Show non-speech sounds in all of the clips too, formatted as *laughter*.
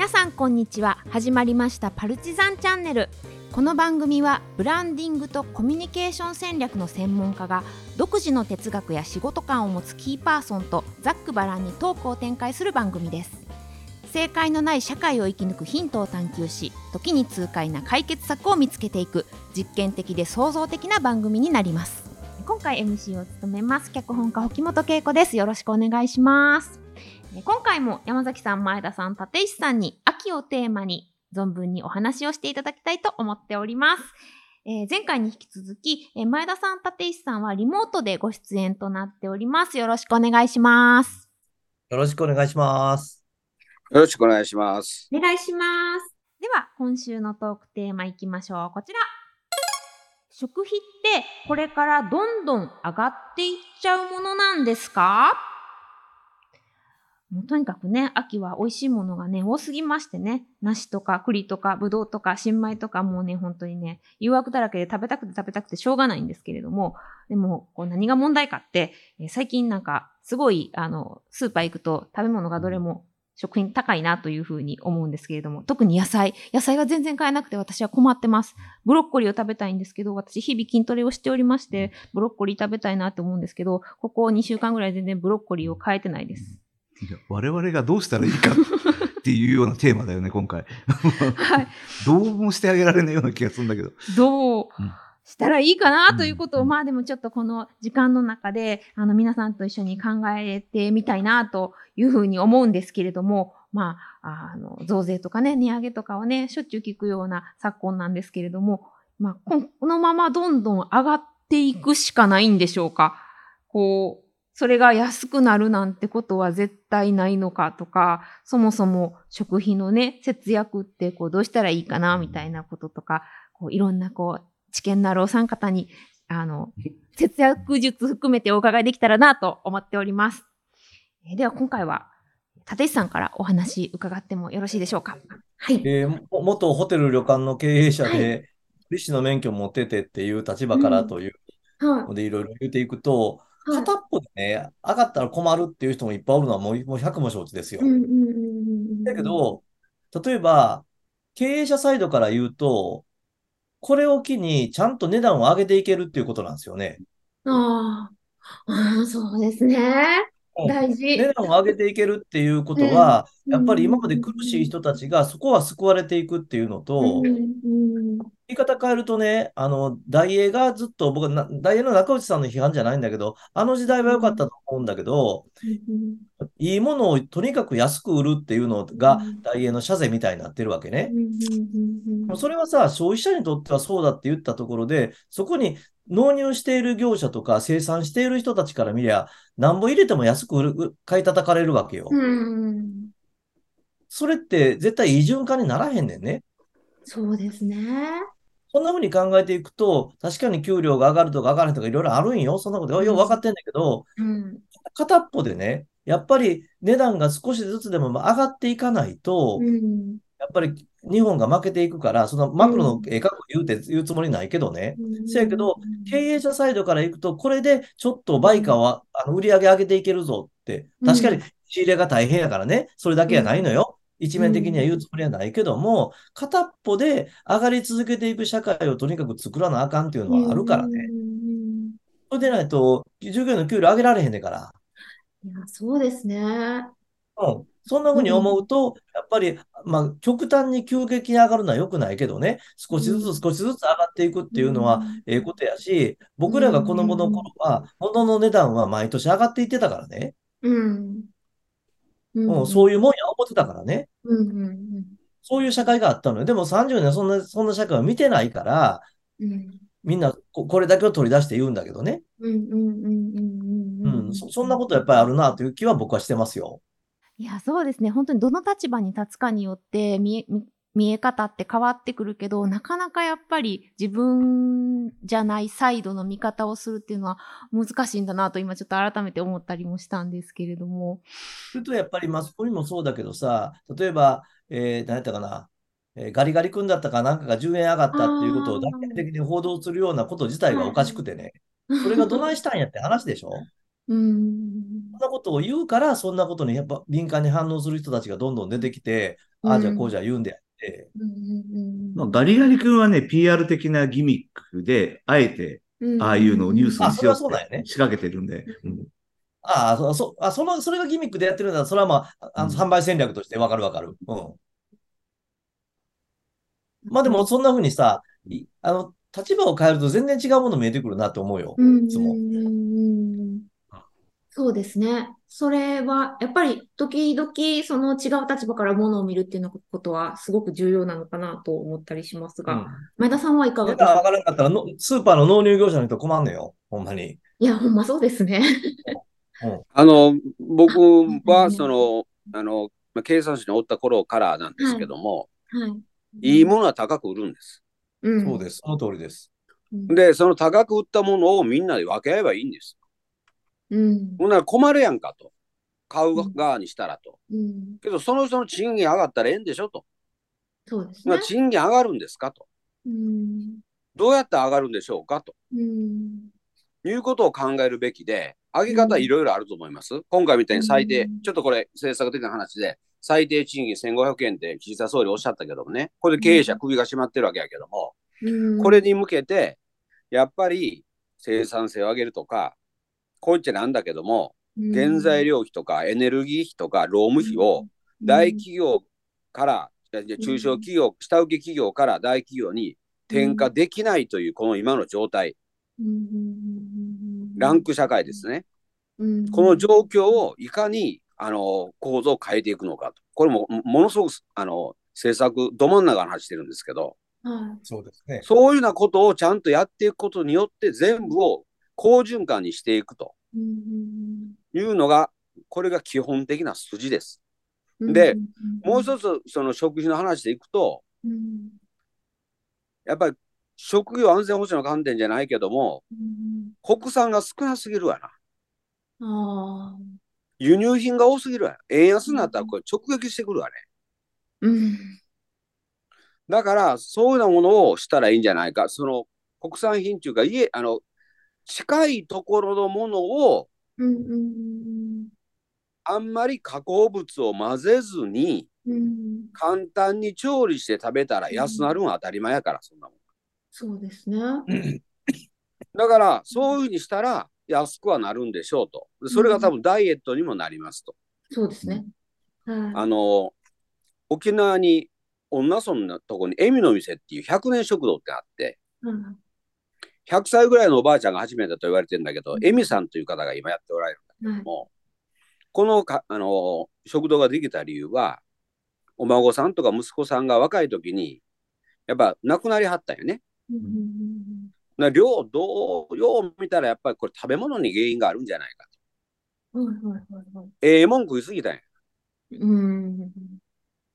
皆さんこんにちは。始まりましたパルチザンチャンネル。この番組はブランディングとコミュニケーション戦略の専門家が独自の哲学や仕事観を持つキーパーソンとざっくばらんにトークを展開する番組です。正解のない社会を生き抜くヒントを探求し時に痛快な解決策を見つけていく実験的で創造的な番組になります。今回 MC を務めます。脚本家沖本恵子です。よろしくお願いします。今回も山崎さん前田さん立石さんに秋をテーマに存分にお話をしていただきたいと思っておりますえー、前回に引き続き、えー、前田さん、立石さんはリモートでご出演となっております。よろしくお願いします。よろしくお願いします。よろしくお願いします。お願いします。では、今週のトークテーマいきましょう。こちら。食費ってこれからどんどん上がっていっちゃうものなんですか？もうとにかくね、秋は美味しいものがね、多すぎましてね、梨とか栗とかぶどうとか新米とかもうね、本当にね、誘惑だらけで食べたくて食べたくてしょうがないんですけれども、でも、こう何が問題かって、え、最近なんか、すごい、あの、スーパー行くと食べ物がどれも食品高いなというふうに思うんですけれども、特に野菜。野菜は全然買えなくて私は困ってます。ブロッコリーを食べたいんですけど、私日々筋トレをしておりまして、ブロッコリー食べたいなと思うんですけど、ここ2週間ぐらい全然ブロッコリーを買えてないです。我々がどうしたらいいかっていうようなテーマだよね、今回。はい。*laughs* どうもしてあげられないような気がするんだけど。どう、したらいいかなということを、うん、まあでもちょっとこの時間の中で、あの皆さんと一緒に考えてみたいなというふうに思うんですけれども、まあ、あの、増税とかね、値上げとかはね、しょっちゅう聞くような昨今なんですけれども、まあ、このままどんどん上がっていくしかないんでしょうか。こう、それが安くなるなんてことは絶対ないのかとか、そもそも食費のね、節約ってこうどうしたらいいかなみたいなこととか、こういろんなこう、知見のあるお三方に、あの、*laughs* 節約術含めてお伺いできたらなと思っております。えー、では今回は、立石さんからお話伺ってもよろしいでしょうか？はい。えー、元ホテル旅館の経営者で、はい、士の免許を持っててっていう立場からというので、いろいろ言っていくと、片っぽでね、上がったら困るっていう人もいっぱいおるのはもうもう100も承知ですよ。だけど、例えば、経営者サイドから言うと、これを機にちゃんと値段を上げていけるっていうことなんですよね。ああ、*laughs* そうですね。大事。値段を上げていけるっていうことは、やっぱり今まで苦しい人たちがそこは救われていくっていうのと、言い方変えるとね、あの、大英がずっと、僕は大英の中内さんの批判じゃないんだけど、あの時代は良かったと思うんだけど、いいものをとにかく安く売るっていうのが大英の社税みたいになってるわけね。それはさ、消費者にとってはそうだって言ったところで、そこに納入している業者とか生産している人たちから見りゃ、なんぼ入れても安く売る買い叩かれるわけよ。それって絶対異循環にならへんねんね。そうですね。そんな風に考えていくと、確かに給料が上がるとか上がるとかいろいろあるんよ。そんなことよ、よ分かってんだけど、うん、片っぽでね、やっぱり値段が少しずつでも上がっていかないと、うん、やっぱり日本が負けていくから、そのマクロのええか言うて、言うつもりないけどね。せ、うん、やけど、経営者サイドからいくと、これでちょっと売価は、あの売り上げ上げていけるぞって、確かに仕入れが大変やからね、それだけやないのよ。一面的には言うつもりはないけども、片っぽで上がり続けていく社会をとにかく作らなあかんっていうのはあるからね。それでないと、従業員の給料上げられへんねんから。いや、そうですね。うん。そんなふうに思うと、やっぱり、まあ、極端に急激に上がるのは良くないけどね、少しずつ少しずつ上がっていくっていうのは、ええことやし、僕らが子供の頃は、物の値段は毎年上がっていってたからね。うん。うん、そういうもんや思ってたからね。うんうんうん、そういう社会があったのよ。でも30年そんな、そんな社会は見てないから、うん、みんなこれだけを取り出して言うんだけどね。そんなことやっぱりあるなという気は僕はしてますよ。いや、そうですね。本当にどの立場に立つかによって見え、見え方って変わってくるけど、なかなかやっぱり自分じゃないサイドの見方をするっていうのは難しいんだなと今ちょっと改めて思ったりもしたんですけれども。それとやっぱりマスコミもそうだけどさ、例えば、えー、何やったかな、えー、ガリガリ君だったかなんかが10円上がったっていうことを大々的に報道するようなこと自体がおかしくてね、それがどないしたんやって話でしょ？*laughs* うん。そんなことを言うから、そんなことにやっぱ敏感に反応する人たちがどんどん出てきて、ああじゃあこうじゃ言うんであって。まあ、ガリガリ君はね、PR 的なギミックで、あえて、ああいうのをニュースにしようって仕掛けてるんで。ああ、そ、そ、あ、その、それがギミックでやってるんだそれはまあ、あの、販売戦略としてわかるわかる。うん。まあでも、そんな風にさ、あの、立場を変えると全然違うもの見えてくるなって思うよ。いつも。そうですね。それは、やっぱり時々その違う立場からものを見るっていうことはすごく重要なのかなと思ったりしますが、うん、前田さんはいかがですか？わからなかったらの、スーパーの納入業者の人困んのよ、ほんまに。いや、ほんまそうですね。うん、あの、僕は、その、あの、経産省におった頃からなんですけども、はい、はい、いいものは高く売るんです。うん、そうです。その通りです。で、その高く売ったものをみんなで分け合えばいいんです。うん。ほんなら困るやんかと。買う側にしたらと。うん。けど、その人の賃金上がったらええんでしょと。そうですね。賃金上がるんですかと。うん。どうやって上がるんでしょうかと。うん。いうことを考えるべきで、上げ方いろいろあると思います。うん、今回みたいに最低、うん、ちょっとこれ政策的な話で、最低賃金1500円って岸田総理おっしゃったけどもね、これで経営者首が締まってるわけやけども、うん、これに向けて、やっぱり生産性を上げるとか、こう言っちゃなんだけども、原材料費とかエネルギー費とか労務費を大企業から、中小企業、下請け企業から大企業に転嫁できないというこの今の状態、ランク社会ですね。この状況をいかにあの構造を変えていくのかと。これもものすごくあの政策ど真ん中の話してるんですけど、そうですね。そういうようなことをちゃんとやっていくことによって全部を好循環にしていくというのが、これが基本的な筋です。で、もう一つ、その食費の話でいくと、やっぱり食業安全保障の観点じゃないけども、国産が少なすぎるわな。輸入品が多すぎるわ。円安になったらこれ直撃してくるわね。だから、そういうようなものをしたらいいんじゃないか。その国産品っていうか、家、あの、近いところのものを、あんまり加工物を混ぜずに、簡単に調理して食べたら安なるのは当たり前やから、そんなもん。そうですね。だから、そういうふうにしたら安くはなるんでしょうと。それが多分ダイエットにもなりますと。そうですね。あの、沖縄に、女村のとこに、恵美の店っていう100年食堂ってあって、うん100歳ぐらいのおばあちゃんが始めたと言われてるんだけど、エミさんという方が今やっておられるんだけども、このかあの食堂ができた理由は、お孫さんとか息子さんが若い時に、やっぱ亡くなりはったよね。な量、どう、よう見たらやっぱりこれ食べ物に原因があるんじゃないかと。ええ文句言いすぎたんや。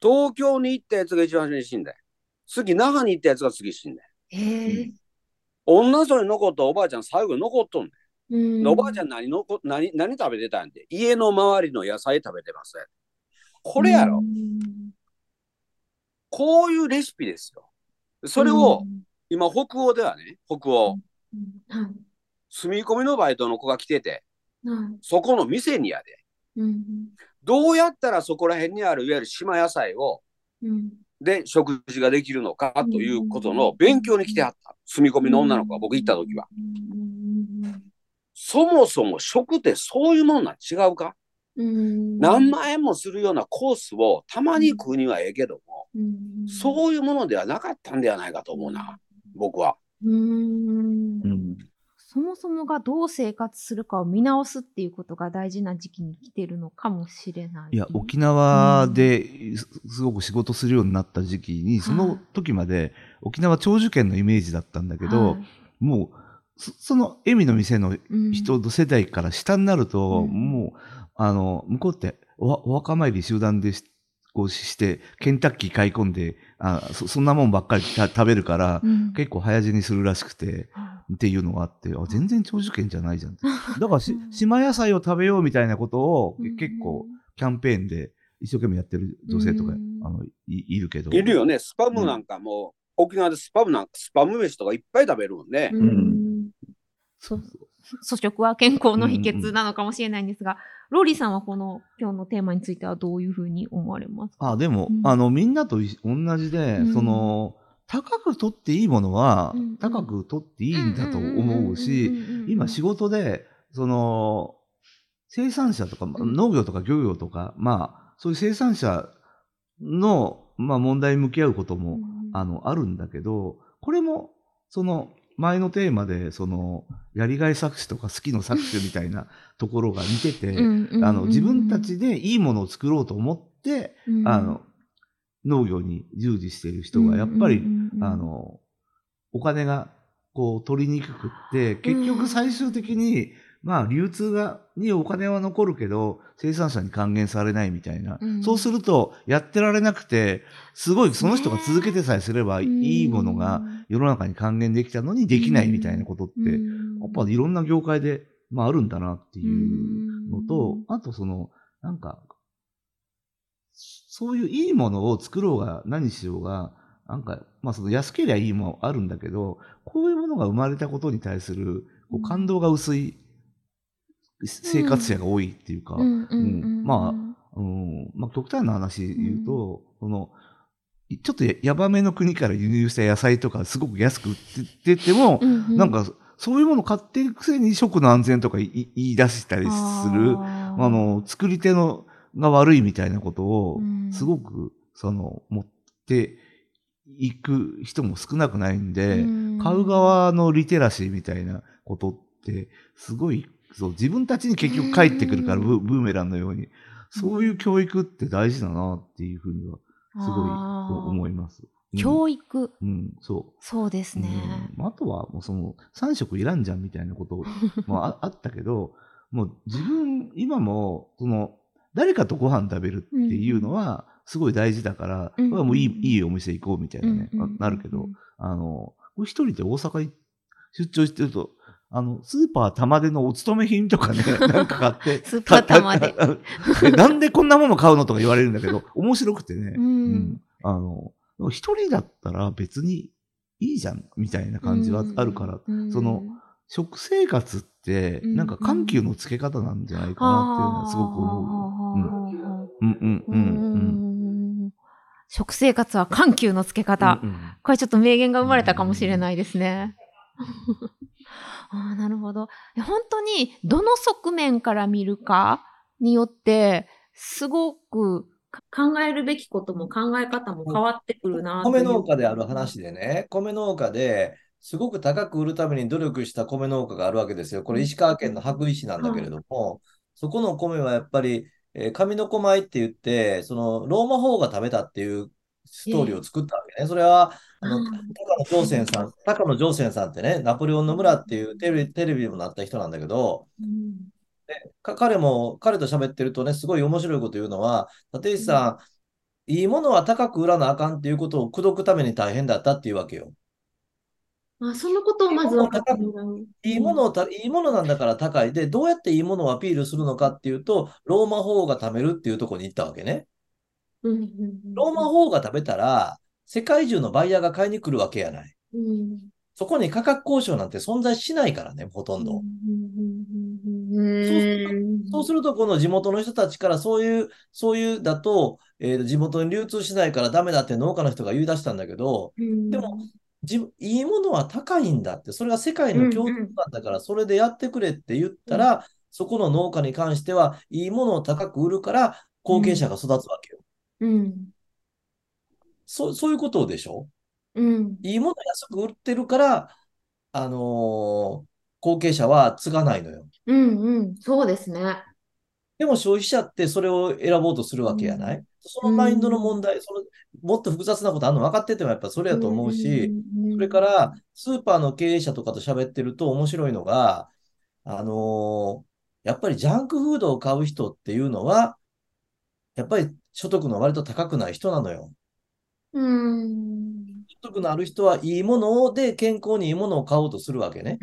東京に行ったやつが一番初めに死んだよ。次、那覇に行ったやつが次死んだよ。女それ残ったおばあちゃん最後に残っとんねん。おばあちゃん何のこ何何食べてたんで家の周りの野菜食べてますこれやろ。こういうレシピですよ。それを今北欧ではね、北欧、住み込みのバイトの子が来てて、そこの店にやで、どうやったらそこら辺にあるいわゆる島野菜を、で食事ができるのかということの勉強に来てはった。住み込みの女の子が僕行った時は。そもそも食ってそういうもんなん違うか？何万円もするようなコースをたまに食うにはええけども、そういうものではなかったんではないかと思うな、僕は。うん。そもそもがどう生活するかを見直すっていうことが大事な時期に来てるのかもしれない。いや、沖縄ですごく仕事するようになった時期に、うん、その時まで沖縄長寿県のイメージだったんだけど、はい、もう、そのエミの店の人の世代から下になると、うん、もう、あの、向こうっておお墓参り集団でこうして、ケンタッキー買い込んで、あそそんなもんばっかり食べるから、うん、結構早死にするらしくて、っていうのがあって、あ全然長寿県じゃないじゃん。だからし、島野菜を食べようみたいなことを、結構キャンペーンで一生懸命やってる女性とか、あのいいるけど。いるよね。スパムなんかも、沖縄でスパムなんか、スパム飯とかいっぱい食べるもんね。うん。そう粗食は健康の秘訣なのかもしれないんですが、うんうん、ローリーさんはこの今日のテーマについてはどういうふうに思われますか？あ、でも、うん、あの、みんなと同じで、うん、その、高く取っていいものは、高く取っていいんだと思うし、今仕事で、その、生産者とか、農業とか漁業とか、まあ、そういう生産者の、まあ、問題に向き合うことも、あの、あるんだけど、これも、その、前のテーマで、その、やりがい搾取とか好きの搾取みたいな *laughs* ところが似てて、あの、自分たちでいいものを作ろうと思って、あの、農業に従事している人が、やっぱり、あの、お金が、こう、取りにくくって、結局最終的に、まあ、流通が、にお金は残るけど、生産者に還元されないみたいな。うん、そうすると、やってられなくて、すごいその人が続けてさえすれば、いいものが世の中に還元できたのにできないみたいなことって、やっぱいろんな業界で、まああるんだなっていうのと、あとその、なんか、そういういいものを作ろうが何しようが、なんか、まあその安ければいいもあるんだけど、こういうものが生まれたことに対するこう感動が薄い生活者が多いっていうか、まあ、うん、まあ、極端な話言うと、その、ちょっとヤバめの国から輸入した野菜とかすごく安く売ってても、なんか、そういうもの買ってるくせに食の安全とか言い出したりする、あの、作り手のが悪いみたいなことを、すごく、その、持っていく人も少なくないんで、買う側のリテラシーみたいなことって、すごいそう、自分たちに結局帰ってくるから、ブブーメランのように。そういう教育って大事だなっていうふうには、すごい思います。教育、うん、そう。そうですね。うん、あとは、もうその、3食いらんじゃんみたいなこと *laughs* もああったけど、もう自分、今も、その、誰かとご飯食べるっていうのは、すごい大事だから、うん、もういいいいお店行こうみたいなね、うん、なるけど、あの、一人で大阪出張してると、あの、スーパー玉でのお勤め品とかね、*laughs* なんか買って。スーパー玉で。なんでこんなもの買うのとか言われるんだけど、面白くてね。うん、うん、あの、一人だったら別にいいじゃん、みたいな感じはあるから、うん、その、食生活って、なんか緩急のつけ方なんじゃないかなっていうのはすごく思う。うん、うん、うん、うん。食生活は緩急のつけ方、うんうん。これちょっと名言が生まれたかもしれないですね。*laughs* ああ、なるほど。本当に、どの側面から見るかによって、すごく考えるべきことも考え方も変わってくるな米農家である話でね、米農家ですごく高く売るために努力した米農家があるわけですよ。これ石川県の白石なんだけれども、そこの米はやっぱり、えー、上の子米って言って、そのローマ法が食べたっていうストーリーを作ったわけね。それは、あの、高野上泉さん、高野上泉さんってね、ナポレオンの村っていうテレビテレビにもなった人なんだけど、で彼も、彼と喋ってるとね、すごい面白いこと言うのは、立石さん、いいものは高く売らなあかんっていうことを口説くために大変だったっていうわけよ。あそのことをまず分かってもらう。いいものをた、いいものなんだから高い。で、どうやっていいものをアピールするのかっていうと、ローマ法が貯めるっていうところに行ったわけね。ローマ法が食べたら、世界中のバイヤーが買いに来るわけやない。うん、そこに価格交渉なんて存在しないからね、ほとんど。そうすると、この地元の人たちからそういう、そういうだと、えー、地元に流通しないからダメだって農家の人が言い出したんだけど、でも、じいいものは高いんだって、それが世界の共通なんだから、それでやってくれって言ったら、そこの農家に関しては、いいものを高く売るから、後継者が育つわけよ。うん。そそういうことでしょ？うん。いいもの安く売ってるから、あのー後継者は継がないのよ。うんうん。そうですね。でも消費者ってそれを選ぼうとするわけやない、そのマインドの問題、そのもっと複雑なことあるの分かっててもやっぱそれやと思うし、それからスーパーの経営者とかと喋ってると面白いのが、あのーやっぱりジャンクフードを買う人っていうのは、やっぱり所得の割と高くない人なのよ。うん。所得のある人はいいもので健康にいいものを買おうとするわけね。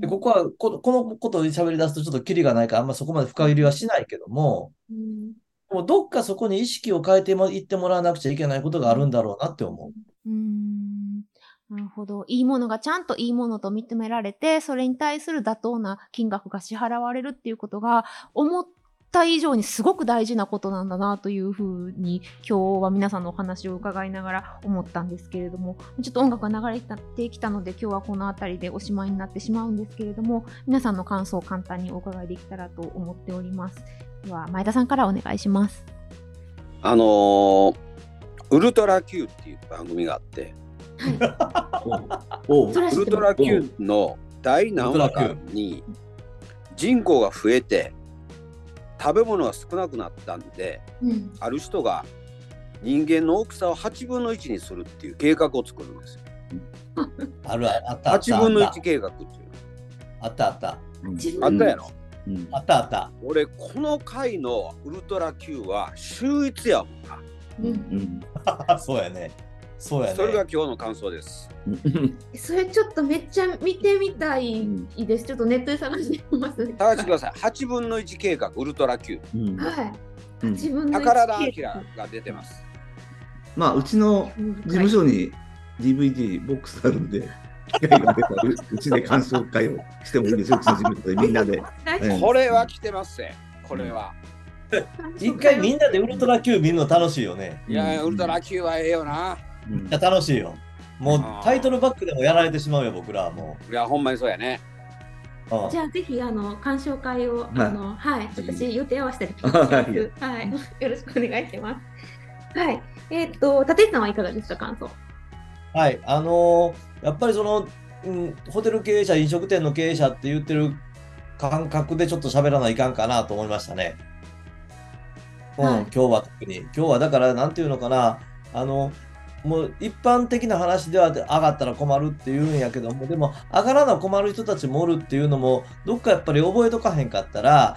でここはこ、このことを喋り出すとちょっとキリがないからあんまそこまで深入りはしないけども、うん、もうどっかそこに意識を変えていってもらわなくちゃいけないことがあるんだろうなって思う。うんなるほど。いいものがちゃんといいものと認められて、それに対する妥当な金額が支払われるっていうことが、思った以上にすごく大事なことなんだなというふうに、今日は皆さんのお話を伺いながら思ったんですけれども、ちょっと音楽が流れてきたので、今日はこの辺りでおしまいになってしまうんですけれども、皆さんの感想を簡単にお伺いできたらと思っております。では、前田さんからお願いします。あのー、ウルトラ Q っていう番組があって、はい、*laughs* ウルトラ Q の第何話かに人口が増えて食べ物が少なくなったんで、うん、ある人が人間の大きさを8分の1にするっていう計画を作るんですよ。*laughs* あるあったあった8分の1計画っていうあったあった。あったやろ、うん、あったあった。俺この回のウルトラ Q は秀逸やもんな。うん、*laughs* そうやね。そうやね。それが今日の感想です。*laughs* それちょっとめっちゃ見てみたいです。ちょっとネットで探してみます。探してください。8分の1計画ウルトラ Q。うん、はい。8分の1宝田明が出てます。まあうちの事務所に DVD ボックスあるんで。機会が出たら *laughs* うちで感想会をしてもいいですよ、うちの事務所でみんなで。これは来てますね、これは。一回みんなでウルトラ Q 見るの楽しいよね。いや、ウルトラ Q はええよな。いや楽しいよ。もうタイトルバックでもやられてしまうよ、僕らはもう。いや、ほんまにそうやね。じゃあぜひあの鑑賞会を、あのはい私予定合わせたりします。はい、よろしくお願いします。はい、えっ、と立石さんはいかがですか感想？はい、あのー、やっぱりその、うん、ホテル経営者、飲食店の経営者って言ってる感覚でちょっと喋らないかんかなと思いましたね。うん、はい、今日は特に。今日はだから、なんていうのかな、あの、もう一般的な話では上がったら困るっていうんやけども、でも上がらな困る人たちもおるっていうのも、どっかやっぱり覚えとかへんかったら、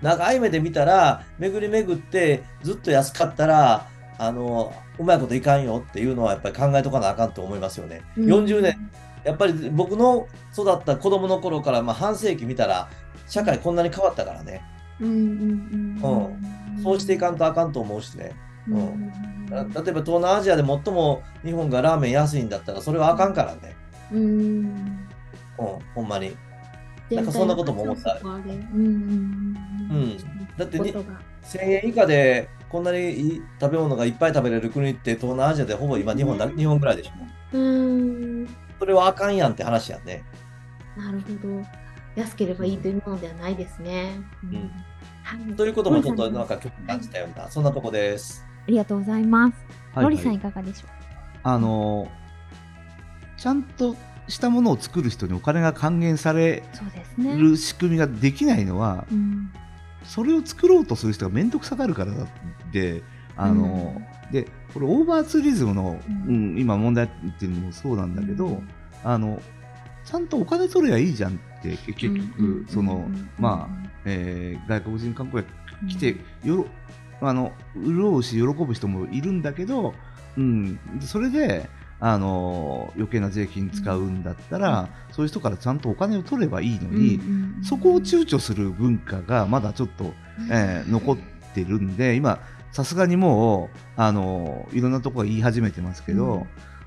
長い目で見たら、巡り巡ってずっと安かったら、あの、うまいこといかんよっていうのはやっぱり考えとかなあかんと思いますよね。うん、40年、やっぱり僕の育った子供の頃からまあ半世紀見たら、社会こんなに変わったからね。うん、うん、そうしていかんとあかんと思うしね。うん、例えば東南アジアで最も日本がラーメン安いんだったらそれはあかんからね。うん、うん、ほんまに。なんかそんなことも思った。うん、うん、だってに1000円以下でこんなにいい食べ物がいっぱい食べれる国って東南アジアでほぼ今日本だ、日本ぐらいでしょ。うんそれはあかんやんって話やね。なるほど。安ければいいというものではないですね。うんということもちょっとなんか興味感じたような、そんなとこです。ありがとうございます。はいはい、森さんいかがでしょう？あのちゃんとしたものを作る人にお金が還元される仕組みができないのは、うん、それを作ろうとする人が面倒くさがるからで、あの、うん、でこれオーバーツーリズムの、うん、今問題っていうのもそうなんだけど、あのちゃんとお金取ればいいじゃんって結局、そのまあ、えー、外国人観光客来てよあの潤うし喜ぶ人もいるんだけど、うん、それであの余計な税金使うんだったら、うん、そういう人からちゃんとお金を取ればいいのに、うんうん、そこを躊躇する文化がまだちょっと、えー、残ってるんで今さすがにもうあのいろんなところ言い始めてますけど、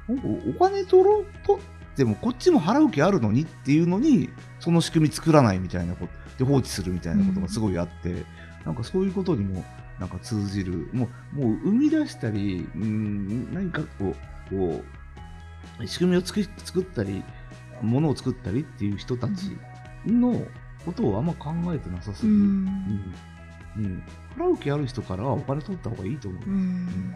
うん、お金取ろうとってもこっちも払う気あるのにっていうのにその仕組み作らないみたいなことで放置するみたいなことがすごいあって、なんかそういうことにもなんか通じる、もう、もう生み出したり、うん、何かこう、こう、仕組みを作作ったり、ものを作ったりっていう人たちのことをあんま考えてなさすぎ。る。うん、うん、払う気ある人からはお金取った方がいいと思う。うん。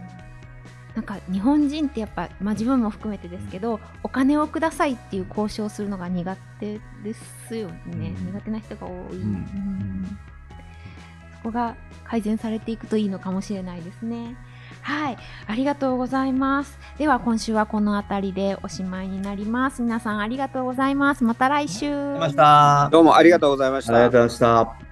なんか日本人ってやっぱ、まあ、自分も含めてですけど、うん、お金をくださいっていう交渉するのが苦手ですよね、うん、苦手な人が多い、うん、そこが改善されていくといいのかもしれないですね。はい、ありがとうございます。では今週はこの辺りでおしまいになります。皆さんありがとうございます。また来週。どうもありがとうございました。ありがとうございました。